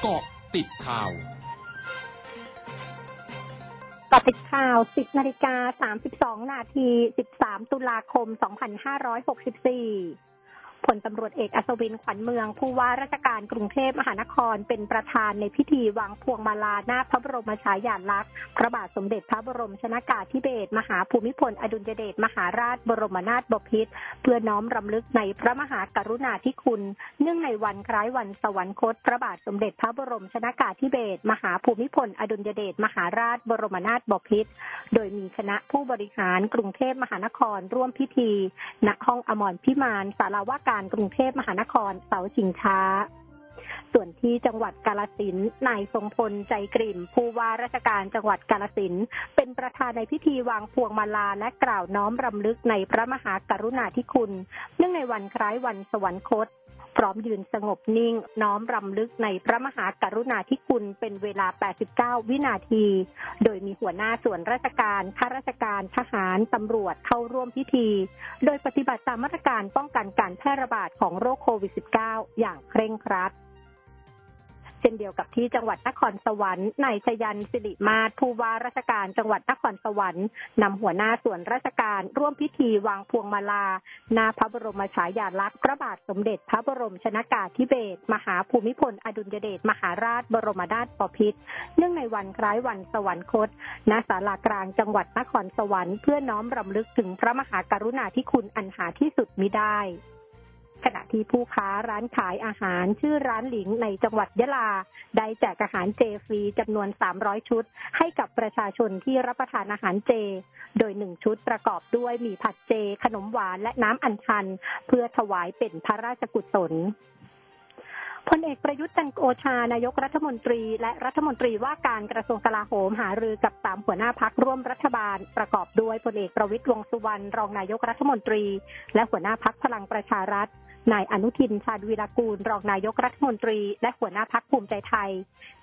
เกาะติดข่าวกาะติดข่าว 10นาฬิกา32นาที 13 ตุลาคม 2564 พลตำรวจเอกอัศวินขวัญเมือง ผู้ว่าราชการกรุงเทพมหานครเป็นประธานในพิธีวางพวงมาลาหน้าพระบรมฉายาลักษณ์พระบาทสมเด็จพระบรมชนากาธิเบศรมหาภูมิพลอดุลยเดชมหาราชบรมนาถบพิตรเพื่อน้อมรำลึกในพระมหากรุณาธิคุณ เนื่องในวันคล้ายวันสวรรคต พระบาทสมเด็จพระบรมชนากาธิเบศรมหาภูมิพลอดุลยเดชมหาราชบรมนาถบพิตรโดยมีคณะผู้บริหารกรุงเทพมหานครร่วมพิธีณห้องอมรพิมานศาลาว่าการกรุงเทพมหานครเสาชิงช้า ส่วนที่จังหวัดกาลสินนายทรงพลใจกริ่มผู้ว่าราชการจังหวัดกาลสินเป็นประธานในพิธีวางพวงมาลาและกล่าวน้อมรำลึกในพระมหากรุณาธิคุณ เนื่องในวันคล้ายวันสวรรคต พร้อมยืนสงบนิ่ง น้อมรำลึกในพระมหากรุณาธิคุณเป็นเวลา 89 วินาที โดยมีหัวหน้าส่วนราชการข้าราชการทหารตำรวจเข้าร่วมพิธี โดยปฏิบัติตามมาตรการป้องกันการแพร่ระบาดของโรคโควิด -19 อย่างเคร่งครัด ช่นเดียวกับที่จังหวัดนครสวรรค์นายชยันสิริมาศผู้ว่าราชการจังหวัดนครสวรรค์นำหัวหน้าส่วนราชการร่วมพิธีวางพวงมาลาหน้าพระบรมฉายาลักษณ์พระบาทสมเด็จพระบรมชนากาธิเบศรมหาภูมิพลอดุลยเดชมหาราชบรมนาถบพิตรเนื่องในวันคล้ายวันสวรรคตณศาลากลางจังหวัดนครสวรรค์เพื่อน้อมรำลึกถึงพระมหากรุณาธิคุณอันหาที่สุดมิได้ ขณะที่ผู้ค้าร้านขายอาหารชื่อร้านหลิงในจังหวัดยะลา ได้แจกอาหารเจฟรีจำนวน 300 ชุด ให้กับประชาชนที่รับประทานอาหารเจ โดยหนึ่งชุดประกอบด้วยหมี่ผัดเจ ขนมหวานและน้ำอัญชัน เพื่อถวายเป็นพระราชกุศลพลเอกประยุทธ์จันโอชานายกรัฐมนตรี และรัฐมนตรีว่าการกระทรวงกลาโหมหารือกับสามหัวหน้าพักร่วมรัฐบาล ประกอบด้วยพลเอกประวิตยวงษ์สุวรรณรองนายกรัฐมนตรี และหัวหน้าพักพลังประชารัฐ นายอนุทินชาญวีรกูล รองนายกรัฐมนตรี และหัวหน้าพักภูมิใจไทย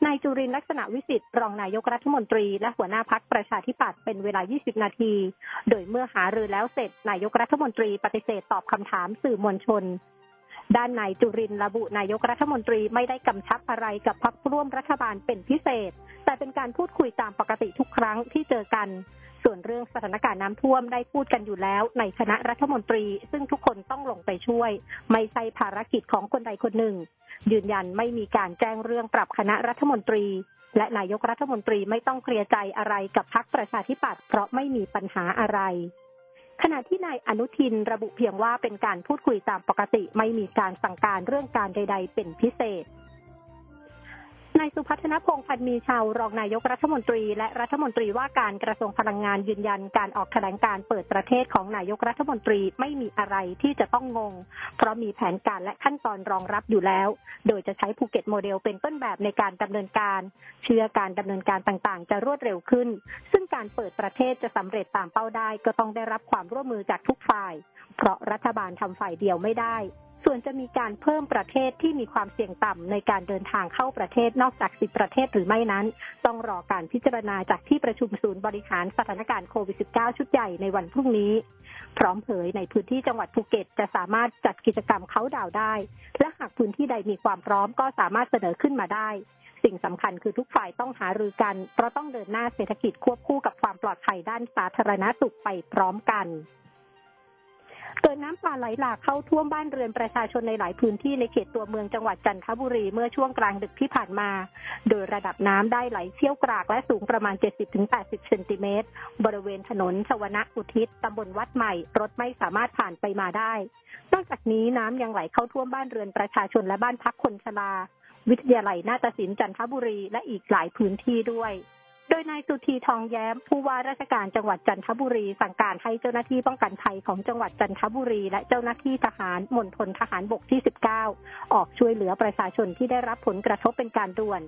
นายจุรินทร์ลักษณะวิสิทธิ์รองนายกรัฐมนตรี และหัวหน้าพักประชาธิปัตย์เป็นเวลา 20 นาที โดยเมื่อหารือแล้วเสร็จนายกรัฐมนตรีปฏิเสธตอบคำถามสื่อมวลชน ด้านนายจุรินระบุนายกรัฐมนตรีไม่ได้กำชับอะไรกับพักร่วมรัฐบาลเป็นพิเศษ แต่เป็นการพูดคุยตามปกติทุกครั้งที่เจอกัน ส่วนเรื่องสถานการณ์น้ำท่วมได้พูดกันอยู่แล้ว ในคณะรัฐมนตรี ซึ่งทุกคนต้องลงไปช่วย ไม่ใช่ภารกิจของคนใดคนหนึ่ง ยืนยันไม่มีการแจ้งเรื่องปรับคณะรัฐมนตรี และนายกรัฐมนตรีไม่ต้องเคลียร์ใจอะไรกับพรรคประชาธิปัตย์เพราะไม่มีปัญหาอะไร ขณะที่นายอนุทินระบุเพียงว่าเป็นการพูดคุยตามปกติไม่มีการสั่งการเรื่องการใด ๆ เป็นพิเศษ นายสุพัฒนพงษ์พันมีชาวรองนายกรัฐมนตรี และรัฐมนตรีว่าการกระทรวงพลังงานยืนยันการออกแถลงการเปิดประเทศของนายกรัฐมนตรีไม่มีอะไรที่จะต้องงง เพราะมีแผนการและขั้นตอนรองรับอยู่แล้ว โดยจะใช้ภูเก็ตโมเดลเป็นต้นแบบในการดำเนินการ เชื่อการดำเนินการต่างๆ จะรวดเร็วขึ้น ซึ่งการเปิดประเทศจะสำเร็จตามเป้าได้ ก็ต้องได้รับความร่วมมือจากทุกฝ่าย เพราะรัฐบาลทำฝ่ายเดียวไม่ได้ ส่วนจะมีการเพิ่มประเทศที่มีความเสี่ยงต่ำในการเดินทางเข้าประเทศนอกจาก 10 ประเทศหรือไม่นั้น ต้องรอการพิจารณาจากที่ประชุมศูนย์บริหารสถานการณ์โควิด -19 ชุดใหญ่ในวันพรุ่งนี้ พร้อมเผยในพื้นที่จังหวัดภูเก็ต จะสามารถจัดกิจกรรมเขาดาวได้ และหากพื้นที่ใดมีความพร้อมก็สามารถเสนอขึ้นมาได้ สิ่งสำคัญคือทุกฝ่ายต้องหารือกัน เพราะต้องเดินหน้าเศรษฐกิจควบคู่กับความปลอดภัยด้านสาธารณสุขไปพร้อมกัน ดน้ำป่าไหลหลากเข้าท่วมบ้านเรือนประชาชนในหลายพื้นที่ในเขตตัวเมืองจังหวัดจันทบุรีเมื่อช่วงกลางดึกที่ผ่านมา โดยระดับน้ำได้ไหลเชี่ยวกรากและสูงประมาณ 70-80 เซนติเมตร บริเวณถนนชวนะอุทิศตำบลวัดใหม่ รถไม่สามารถผ่านไปมาได้ นอกจากนี้น้ำยังไหลเข้าท่วมบ้านเรือนประชาชนและบ้านพักคนชรา วิทยาลัยนาฏศิลป์จันทบุรีและอีกหลายพื้นที่ด้วย โดยนายสุธีทองแย้มผู้ว่าราชการจังหวัดจันทบุรี สั่งการให้เจ้าหน้าที่ป้องกันภัยของจังหวัดจันทบุรี และเจ้าหน้าที่ทหารมณฑลทหารบกที่ 19 ออกช่วยเหลือประชาชนที่ได้รับผลกระทบเป็นการด่วน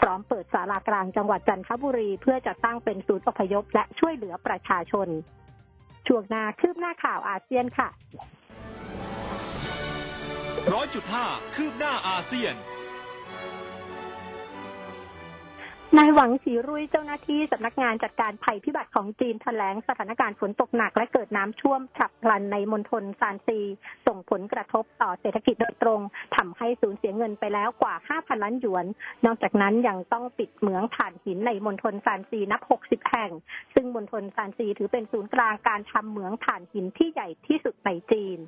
พร้อมเปิดศาลากลางจังหวัดจันทบุรี เพื่อจะตั้งเป็นศูนย์อพยพ และช่วยเหลือประชาชน ช่วงหน้าคืบหน้าข่าวอาเซียนค่ะร้อยจุดห้าคืบหน้าอาเซียน นายหวังฉีรุ่ยเจ้าหน้าที่สำนักงานจัดการภัยพิบัติของจีนแถลงสถานการณ์ฝนตกหนักและเกิดน้ำท่วมฉับพลันในมณฑลซานซี ส่งผลกระทบต่อเศรษฐกิจโดยตรงทำให้สูญเสียเงินไปแล้วกว่า 5,000 ล้านหยวน นอกจากนั้นยังต้องปิดเหมืองถ่านหินในมณฑลซานซีนับ 60 แห่ง ซึ่งมณฑลซานซีถือเป็นศูนย์กลางการทำเหมืองถ่านหินที่ใหญ่ที่สุดในจีน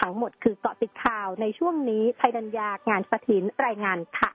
ทั้งหมดคือเกาะติดข่าวในช่วงนี้ไทยดัญญางานสถินรายงานค่ะ